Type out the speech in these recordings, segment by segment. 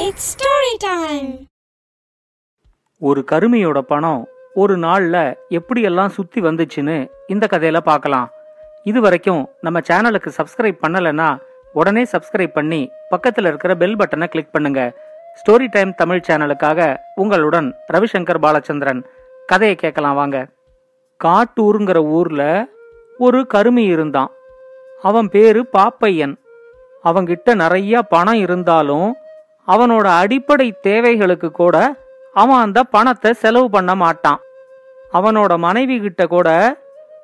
It's story time ஒரு கருமையோட பணம் ஒரு நாள்ல எப்படியெல்லாம் சுத்தி வந்துச்சுன்னு இந்த கதையில பார்க்கலாம். இது வரைக்கும் நம்ம சேனலுக்கு சப்ஸ்கிரைப் பண்ணலைன்னா உடனே சப்ஸ்கிரைப் பண்ணி பக்கத்துல இருக்கிற பெல் பட்டனை கிளிக் பண்ணுங்க. ஸ்டோரி டைம் தமிழ் சேனலுக்காக உங்களுடன் ரவிசங்கர் பாலச்சந்திரன். கதையை கேட்கலாம் வாங்க. காட்டூருங்கிற ஊர்ல ஒரு கருமி இருந்தான். அவன் பேரு பாப்பையன். அவங்கிட்ட நிறைய பணம் இருந்தாலும் அவனோட அடிப்படை தேவைகளுக்கு கூட அவன் அந்த பணத்தை செலவு பண்ண மாட்டான். அவனோட மனைவி கிட்ட கூட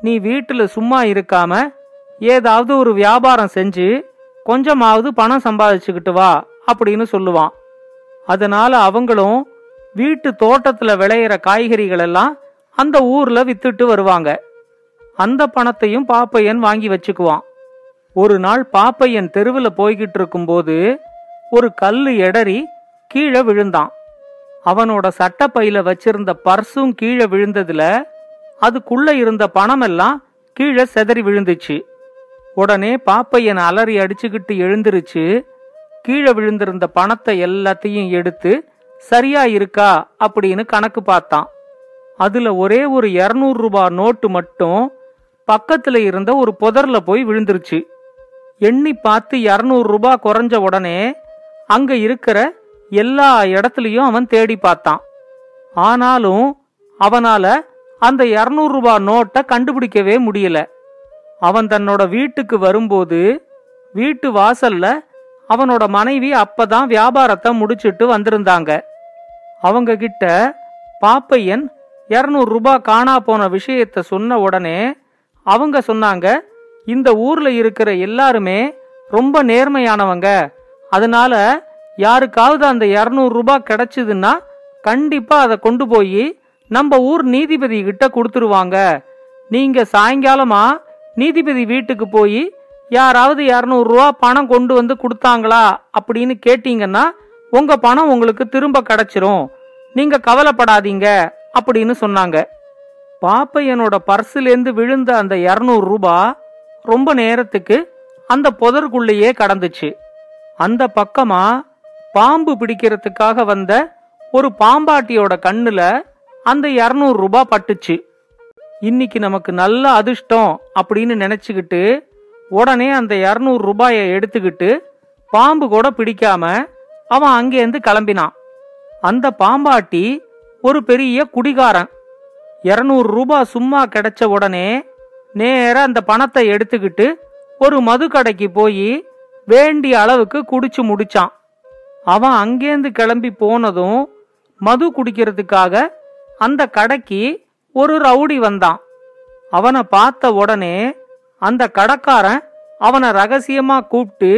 நீ வீட்டுல சும்மா இருக்காம ஏதாவது ஒரு வியாபாரம் செஞ்சு கொஞ்சமாவது பணம் சம்பாதிச்சுக்கிட்டு வா அப்படின்னு சொல்லுவான். அதனால அவங்களும் வீட்டு தோட்டத்துல விளையிற காய்கறிகள் எல்லாம் அந்த ஊர்ல வித்துட்டு வருவாங்க. அந்த பணத்தையும் பாப்பையன் வாங்கி வச்சுக்குவான். ஒரு நாள் பாப்பையன் தெருவில் போய்கிட்டு இருக்கும்போது ஒரு கல்லு எடறி கீழே விழுந்தான். அவனோட சட்டப்பையில வச்சிருந்த பர்சும் கீழே விழுந்ததுல அதுக்குள்ள இருந்த பணமெல்லாம் கீழே செதறி விழுந்துச்சு. உடனே பாப்பையன் அலறி அடிச்சுக்கிட்டு எழுந்திருச்சு. கீழே விழுந்திருந்த பணத்தை எல்லாத்தையும் எடுத்து சரியா இருக்கா? அப்படின்னு கணக்கு பார்த்தான். அதுல ஒரே ஒரு இருநூறு ரூபாய் நோட்டு மட்டும் பக்கத்துல இருந்த ஒரு புதர்ல போய் விழுந்துருச்சு. எண்ணி பார்த்து இருநூறு ரூபாய் குறைஞ்ச உடனே அங்க இருக்கிற எல்லா இடத்துலயும் அவன் தேடி பார்த்தான். ஆனாலும் அவனால அந்த இருநூறு ரூபாய் நோட்டை கண்டுபிடிக்கவே முடியல. அவன் தன்னோட வீட்டுக்கு வரும்போது வீட்டு வாசல்ல அவனோட மனைவி அப்பதான் வியாபாரத்தை முடிச்சிட்டு வந்திருந்தாங்க. அவங்க கிட்ட பாப்பையன் இருநூறு ரூபாய் காணா போன விஷயத்த சொன்ன உடனே அவங்க சொன்னாங்க இந்த ஊர்ல இருக்கிற எல்லாருமே ரொம்ப நேர்மையானவங்க அதனால யாருக்காவது அந்த இரநூறு ரூபாய் கிடைச்சதுன்னா கண்டிப்பா அதை கொண்டு போய் நம்ம ஊர் நீதிபதி கிட்ட கொடுத்துருவாங்க. நீங்க சாயங்காலமா நீதிபதி வீட்டுக்கு போய் யாராவது இரநூறு ரூபா பணம் கொண்டு வந்து கொடுத்தாங்களா அப்படின்னு கேட்டீங்கன்னா உங்க பணம் உங்களுக்கு திரும்ப கிடைச்சிரும். நீங்க கவலைப்படாதீங்க அப்படின்னு சொன்னாங்க. பாப்பையனோட பர்சிலேருந்து விழுந்த அந்த இரநூறு ரூபாய் ரொம்ப நேரத்துக்கு அந்த புதருக்குள்ளேயே கடந்துச்சு. அந்த பக்கமா பாம்பு பிடிக்கிறதுக்காக வந்த ஒரு பாம்பாட்டியோட கண்ணுல அந்த இருநூறு ரூபாய் பட்டுச்சு. இன்னைக்கு நமக்கு நல்ல அதிர்ஷ்டம் அப்படின்னு நினைச்சுக்கிட்டு உடனே அந்த இருநூறு ரூபாயை எடுத்துக்கிட்டு பாம்பு கூட பிடிக்காம அவன் அங்கேருந்து கிளம்பினான். அந்த பாம்பாட்டி ஒரு பெரிய குடிகாரன். இருநூறு ரூபாய் சும்மா கிடைச்ச உடனே நேர அந்த பணத்தை எடுத்துக்கிட்டு ஒரு மது கடைக்கு போய் வேண்டிய அளவுக்கு குடிச்சு முடிச்சான். அவன் அங்கேருந்து கிளம்பி போனதும் மது குடிக்கிறதுக்காக அந்த கடைக்கு ஒரு ரவுடி வந்தான். அவனை பார்த்த உடனே அந்த கடைக்காரன் அவனை ரகசியமா கூப்பிட்டு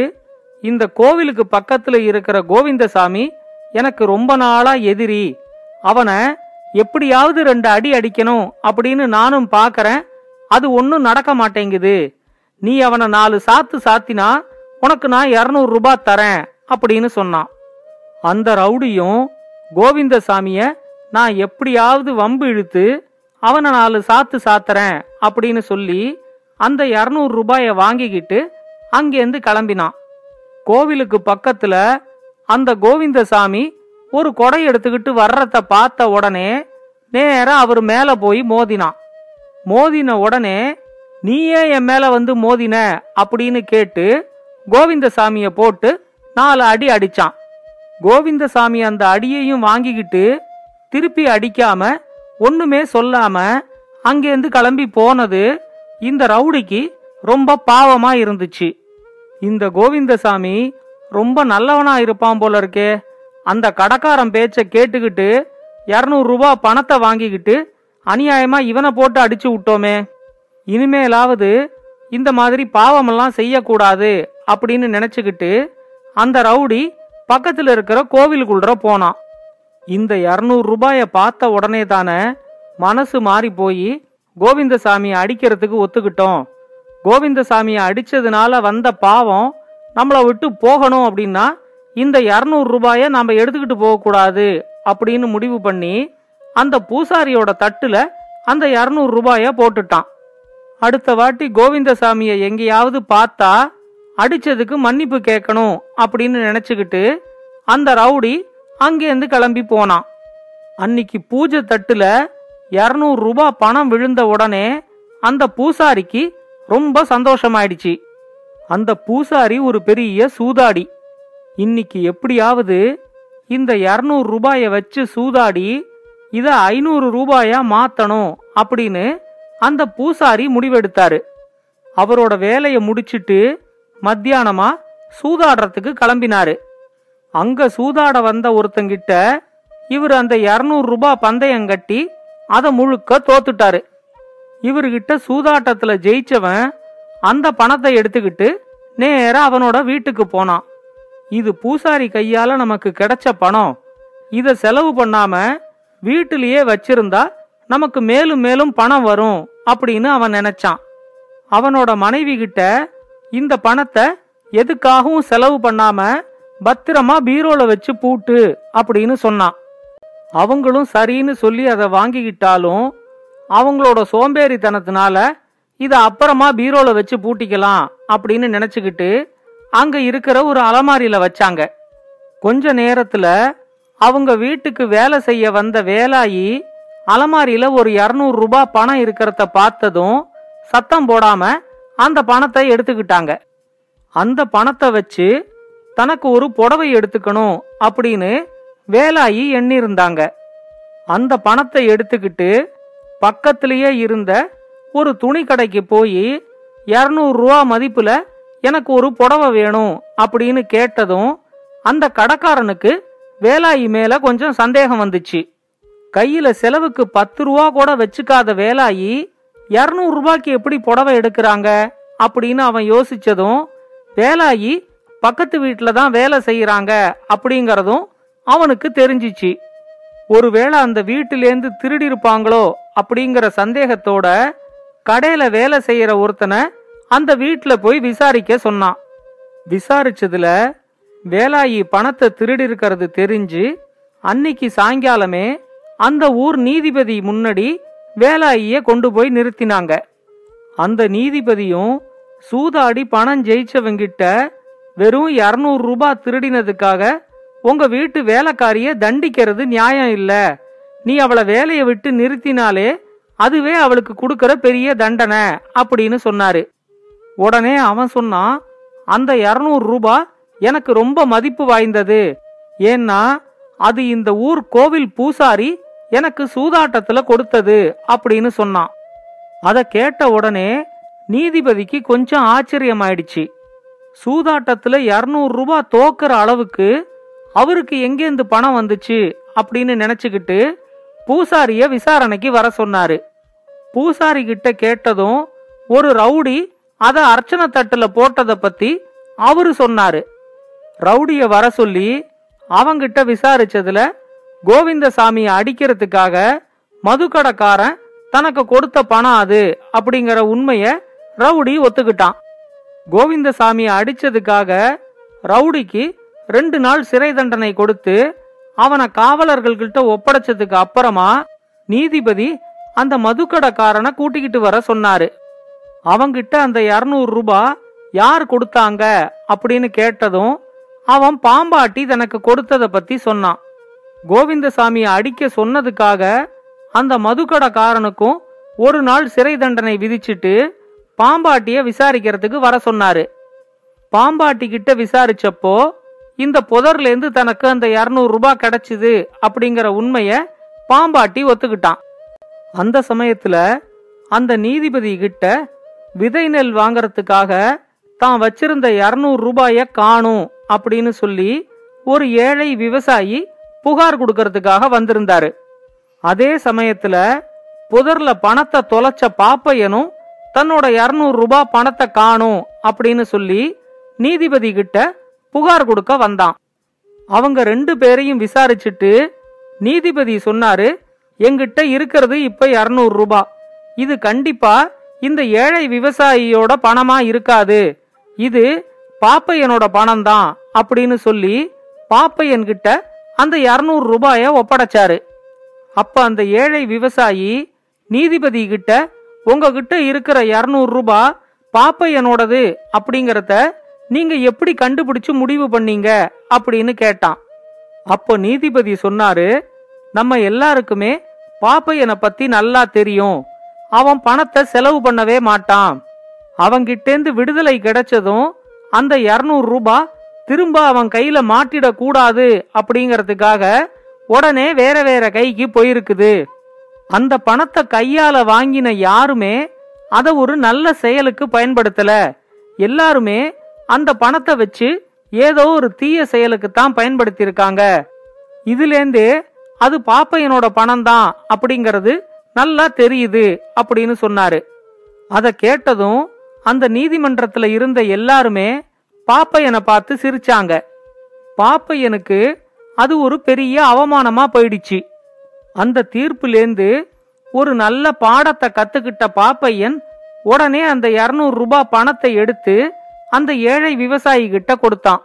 இந்த கோவிலுக்கு பக்கத்துல இருக்கிற கோவிந்தசாமி எனக்கு ரொம்ப நாளா எதிரி. அவனை எப்படியாவது ரெண்டு அடி அடிக்கணும் அப்படின்னு நானும் பார்க்கறேன் அது ஒன்னும் நடக்க மாட்டேங்குது. நீ அவனை நாலு சாத்து சாத்தினா உனக்கு நான் இருநூறு ரூபாய் தரேன் அப்படின்னு சொன்னான். அந்த ரவுடியும் கோவிந்தசாமிய நான் எப்படியாவது வம்பு இழுத்து அவனை நாலு சாத்து சாத்துறேன் அப்படின்னு சொல்லி அந்த இரநூறு ரூபாயை வாங்கிக்கிட்டு அங்கேருந்து கிளம்பினான். கோவிலுக்கு பக்கத்துல அந்த கோவிந்தசாமி ஒரு கொடை எடுத்துக்கிட்டு வர்றத பார்த்த உடனே நேரா அவர் மேல போய் மோதினான். மோதின உடனே நீயே என் மேல வந்து மோதின அப்படின்னு கேட்டு கோவிந்தசாமியை போட்டு நாலு அடி அடிச்சான். கோவிந்தசாமி அந்த அடியையும் வாங்கிக்கிட்டு திருப்பி அடிக்காம ஒண்ணுமே சொல்லாம அங்கேருந்து கிளம்பி போனது இந்த ரவுடிக்கு ரொம்ப பாவமா இருந்துச்சு. இந்த கோவிந்தசாமி ரொம்ப நல்லவனா இருப்பான் போல இருக்கே. அந்த கடக்காரன் பேச்ச கேட்டுக்கிட்டு இருநூறு ரூபா பணத்தை வாங்கிக்கிட்டு அநியாயமா இவனை போட்டு அடிச்சு விட்டோமே. இனிமேலாவது இந்த மாதிரி பாவமெல்லாம் செய்யக்கூடாது அப்படின்னு நினைச்சுக்கிட்டு அந்த ரவுடி பக்கத்தில் இருக்கிற கோவிலுக்குள்ள போனான். இந்த இரநூறு ரூபாய பார்த்த உடனே தானே மனசு மாறி போய் கோவிந்தசாமியை அடிக்கிறதுக்கு ஒத்துக்கிட்டோம். கோவிந்தசாமியை அடிச்சதுனால வந்த பாவம் நம்மளை விட்டு போகணும் அப்படின்னா இந்த இரநூறு ரூபாய நாம் எடுத்துக்கிட்டு போகக்கூடாது அப்படின்னு முடிவு பண்ணி அந்த பூசாரியோட தட்டுல அந்த இரநூறு ரூபாய போட்டுட்டான். அடுத்த வாட்டி கோவிந்தசாமியை எங்கேயாவது பார்த்தா அடிச்சதுக்கு மன்னிப்பு கேட்கணும் அப்படின்னு நினைச்சுக்கிட்டு அந்த ரவுடி அங்கேருந்து கிளம்பி போனான். அன்னைக்கு பூஜை தட்டுல இருநூறு ரூபாய் பணம் விழுந்த உடனே அந்த பூசாரிக்கு ரொம்ப சந்தோஷமாயிடுச்சு. அந்த பூசாரி ஒரு பெரிய சூதாடி. இன்னைக்கு எப்படியாவது இந்த இருநூறு ரூபாய வச்சு சூதாடி இத ஐநூறு ரூபாயா மாத்தணும் அப்படின்னு அந்த பூசாரி முடிவெடுத்தாரு. அவரோட வேலையை முடிச்சிட்டு மத்தியானமா சூதாடுறதுக்கு கிளம்பினாரு. அங்க சூதாட வந்த ஒருத்தங்கிட்ட இவர் அந்த இருநூறு ரூபாய் பந்தயம் கட்டி அதை முழுக்க தோத்துட்டாரு. இவர்கிட்ட சூதாட்டத்துல ஜெயிச்சவன் அந்த பணத்தை எடுத்துக்கிட்டு நேரா அவனோட வீட்டுக்கு போனான். இது பூசாரி கையால நமக்கு கிடைச்ச பணம். இத செலவு பண்ணாம வீட்டிலேயே வச்சிருந்தா நமக்கு மேலும் மேலும் பணம் வரும் அப்படின்னு அவன் நினைச்சான். அவனோட மனைவி கிட்ட இந்த பணத்தை எதுக்காகவும் செலவு பண்ணாம பத்திரமா பீரோல வச்சு பூட்டு அப்படின்னு சொன்னான். அவங்களும் சரின்னு சொல்லி அதை வாங்கிக்கிட்டாலும் அவங்களோட சோம்பேறித்தனத்தினால இதை அப்புறமா பீரோல வச்சு பூட்டிக்கலாம் அப்படின்னு நினைச்சுக்கிட்டு அங்க இருக்கிற ஒரு அலமாரியில வச்சாங்க. கொஞ்ச நேரத்துல அவங்க வீட்டுக்கு வேலை செய்ய வந்த வேலாயி அலமாரியில ஒரு இருநூறு ரூபாய் பணம் இருக்கிறத பார்த்ததும் சத்தம் போடாம அந்த பணத்தை எடுத்துக்கிட்டாங்க. அந்த பணத்தை வச்சு தனக்கு ஒரு புடவை எடுத்துக்கணும் அப்படின்னு வேலாயி எண்ணிருந்தாங்க. அந்த பணத்தை எடுத்துக்கிட்டு பக்கத்திலேயே இருந்த ஒரு துணி கடைக்கு போய் இரநூறுவா ரூபா மதிப்புல எனக்கு ஒரு புடவை வேணும் அப்படின்னு கேட்டதும் அந்த கடைக்காரனுக்கு வேலாயி மேல கொஞ்சம் சந்தேகம் வந்துச்சு. கையில செலவுக்கு பத்து ரூபா கூட வச்சுக்காத வேலாயி இருநூறு ரூபாய்க்கு எப்படி புடவை எடுக்கிறாங்க அப்படின்னு அவன் யோசிச்சதும் வேலாயி பக்கத்து வீட்டில் தான் வேலை செய்கிறாங்க அப்படிங்கிறதும் அவனுக்கு தெரிஞ்சிச்சு. ஒருவேளை அந்த வீட்டிலேருந்து திருடி இருப்பாங்களோ அப்படிங்கிற சந்தேகத்தோட கடையில வேலை செய்யற ஒருத்தனை அந்த வீட்டில் போய் விசாரிக்க சொன்னான். விசாரிச்சதுல வேலாயி பணத்தை திருடி இருக்கிறது தெரிஞ்சு அன்னைக்கு சாயங்காலமே அந்த ஊர் நீதிபதி முன்னாடி வேலாயிய கொண்டு போய் நிறுத்தினாங்க. அந்த நீதிபதியும் சூதாடி பணம் ஜெயிச்சவங்கிட்ட வெறும் இருநூறு ரூபாய் திருடினதுக்காக உங்க வீட்டு வேலைக்காரிய தண்டிக்கிறது நியாயம் இல்ல. நீ அவளை வேலையை விட்டு நிறுத்தினாலே அதுவே அவளுக்கு கொடுக்கற பெரிய தண்டனை அப்படின்னு சொன்னாரு. உடனே அவன் சொன்னான் அந்த இருநூறு ரூபாய் எனக்கு ரொம்ப மதிப்பு வாய்ந்தது. ஏன்னா அது இந்த ஊர் கோவில் பூசாரி எனக்கு சூதாட்டத்துல கொடுத்தது அப்படின்னு சொன்னான். அதை கேட்ட உடனே நீதிபதிக்கு கொஞ்சம் ஆச்சரியமாயிடுச்சு. சூதாட்டத்துல இருநூறு ரூபாய் தோக்குற அளவுக்கு அவருக்கு எங்கேருந்து பணம் வந்துச்சு அப்படின்னு நினைச்சுக்கிட்டு பூசாரிய விசாரணைக்கு வர சொன்னாரு. பூசாரி கிட்ட கேட்டதும் ஒரு ரவுடி அதை அர்ச்சனை தட்டுல போட்டதை பத்தி அவரு சொன்னாரு. ரவுடிய வர சொல்லி அவங்கிட்ட விசாரிச்சதுல கோவிந்தசாமியை அடிக்கிறதுக்காக மதுக்கடைக்காரன் தனக்கு கொடுத்த பணம் அது அப்படிங்கிற உண்மைய ரவுடி ஒத்துக்கிட்டான். கோவிந்தசாமியை அடிச்சதுக்காக ரவுடிக்கு ரெண்டு நாள் சிறை தண்டனை கொடுத்து அவனை காவலர்கள்கிட்ட ஒப்படைச்சதுக்கு அப்புறமா நீதிபதி அந்த மதுக்கடைக்காரனை கூட்டிக்கிட்டு வர சொன்னாரு. அவங்கிட்ட அந்த இருநூறு ரூபாய் யார் கொடுத்தாங்க அப்படின்னு கேட்டதும் அவன் பாம்பாட்டி தனக்கு கொடுத்ததை பத்தி சொன்னான். கோவிந்தசாமியை அடிக்க சொன்னதுக்காக அந்த மதுக்கடைக்காரனுக்கும் ஒரு நாள் சிறை தண்டனை விதிச்சிட்டு பாம்பாட்டிய விசாரிக்கிறதுக்கு வர சொன்னாரு. பாம்பாட்டி கிட்ட விசாரிச்சப்போ இந்த புதர்லேருந்து தனக்கு அந்த இருநூறு ரூபாய் கிடைச்சிது அப்படிங்கிற உண்மைய பாம்பாட்டி ஒத்துக்கிட்டான். அந்த சமயத்துல அந்த நீதிபதி கிட்ட விதை நெல் வாங்கறதுக்காக தான் வச்சிருந்த இருநூறு ரூபாய காணும் அப்படின்னு சொல்லி ஒரு ஏழை விவசாயி புகார் கொடுக்கறதுக்காக வந்திருந்தாரு. அதே சமயத்துல புதர்ல பணத்தை தொலைச்ச பாப்பையனும் தன்னோட இருநூறு ரூபாய் பணத்தை காணும் அப்படின்னு சொல்லி நீதிபதி கிட்ட புகார் கொடுக்க வந்தான். அவங்க ரெண்டு பேரையும் விசாரிச்சுட்டு நீதிபதி சொன்னாரு எங்கிட்ட இருக்கிறது இப்ப இருநூறு ரூபாய். இது கண்டிப்பா இந்த ஏழை விவசாயியோட பணமா இருக்காது. இது பாப்பையனோட பணம் தான் அப்படின்னு சொல்லி பாப்பையன்கிட்ட அந்த இருநூறு ரூபாய ஒப்படைச்சாரு. அப்ப அந்த ஏழை விவசாயி நீதிபதி கிட்ட உங்ககிட்ட இருக்கிற இருநூறு ரூபாய் பாப்பையனோடது அப்படிங்கறத நீங்க எப்படி கண்டுபிடிச்சு முடிவு பண்ணீங்க? அப்படின்னு கேட்டான். அப்போ நீதிபதி சொன்னாரு நம்ம எல்லாருக்குமே பாப்பையனை பத்தி நல்லா தெரியும். அவன் பணத்தை செலவு பண்ணவே மாட்டான். அவங்கிட்டேந்து விடுதலை கிடைச்சதும் அந்த 200 ரூபாய் திரும்ப அவன் கையில மாட்டிடக் கூடாது அப்படிங்கறதுக்காக உடனே வேற வேற கைக்கு போயிருக்குது. அந்த பணத்தை கையால வாங்கின யாருமே அதை ஒரு நல்ல செயலுக்கு பயன்படுத்தல. எல்லாருமே அந்த பணத்தை வச்சு ஏதோ ஒரு தீய செயலுக்கு தான் பயன்படுத்தியிருக்காங்க. இதுலேருந்து அது பாப்பையனோட பணம் தான் அப்படிங்கறது நல்லா தெரியுது அப்படின்னு சொன்னாரு. அதை கேட்டதும் அந்த நீதிமன்றத்துல இருந்த எல்லாருமே பாப்பையனை பார்த்து சிரிச்சாங்க. பாப்பையனுக்கு அது ஒரு பெரிய அவமானமா போயிடுச்சு. அந்த தீர்ப்புலேந்து ஒரு நல்ல பாடத்தை கத்துக்கிட்ட பாப்பையன் உடனே அந்த 200 ரூபாய் பணத்தை எடுத்து அந்த ஏழை விவசாயி கிட்ட கொடுத்தான்.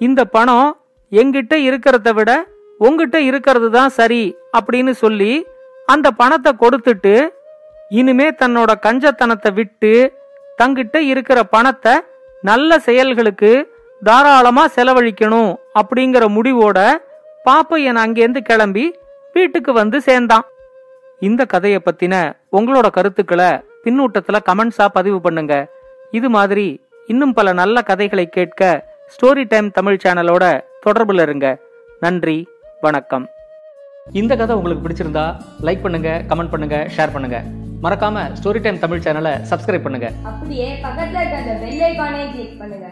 இந்த பணம் எங்கிட்ட இருக்கிறத விட உங்கிட்ட இருக்கிறது தான் சரி அப்படின்னு சொல்லி அந்த பணத்தை கொடுத்துட்டு இனிமே தன்னோட கஞ்சத்தனத்தை விட்டு தங்கிட்ட இருக்கிற பணத்தை நல்ல செயல்களுக்கு தாராளமா செலவழிக்கணும் அப்படிங்கிற முடிவோட பாப்பையன் அங்கேருந்து கிளம்பி வீட்டுக்கு வந்து சேர்ந்தான். இந்த கதையை பத்தின உங்களோட கருத்துக்களை பின்னூட்டத்துல கமெண்ட்ஸா பதிவு பண்ணுங்க. இது மாதிரி இன்னும் பல நல்ல கதைகளை கேட்க ஸ்டோரி டைம் தமிழ் சேனலோட தொடர்புல இருங்க. நன்றி வணக்கம். இந்த கதை உங்களுக்கு பிடிச்சிருந்தா லைக் பண்ணுங்க கமெண்ட் பண்ணுங்க ஷேர் பண்ணுங்க. மறக்காம ஸ்டோரி டைம் தமிழ் சேனலை சப்ஸ்கிரைப் பண்ணுங்க. அப்படியே பக்கத்துல இருக்க அந்த பெல் ஐகானை கிளிக் பண்ணுங்க.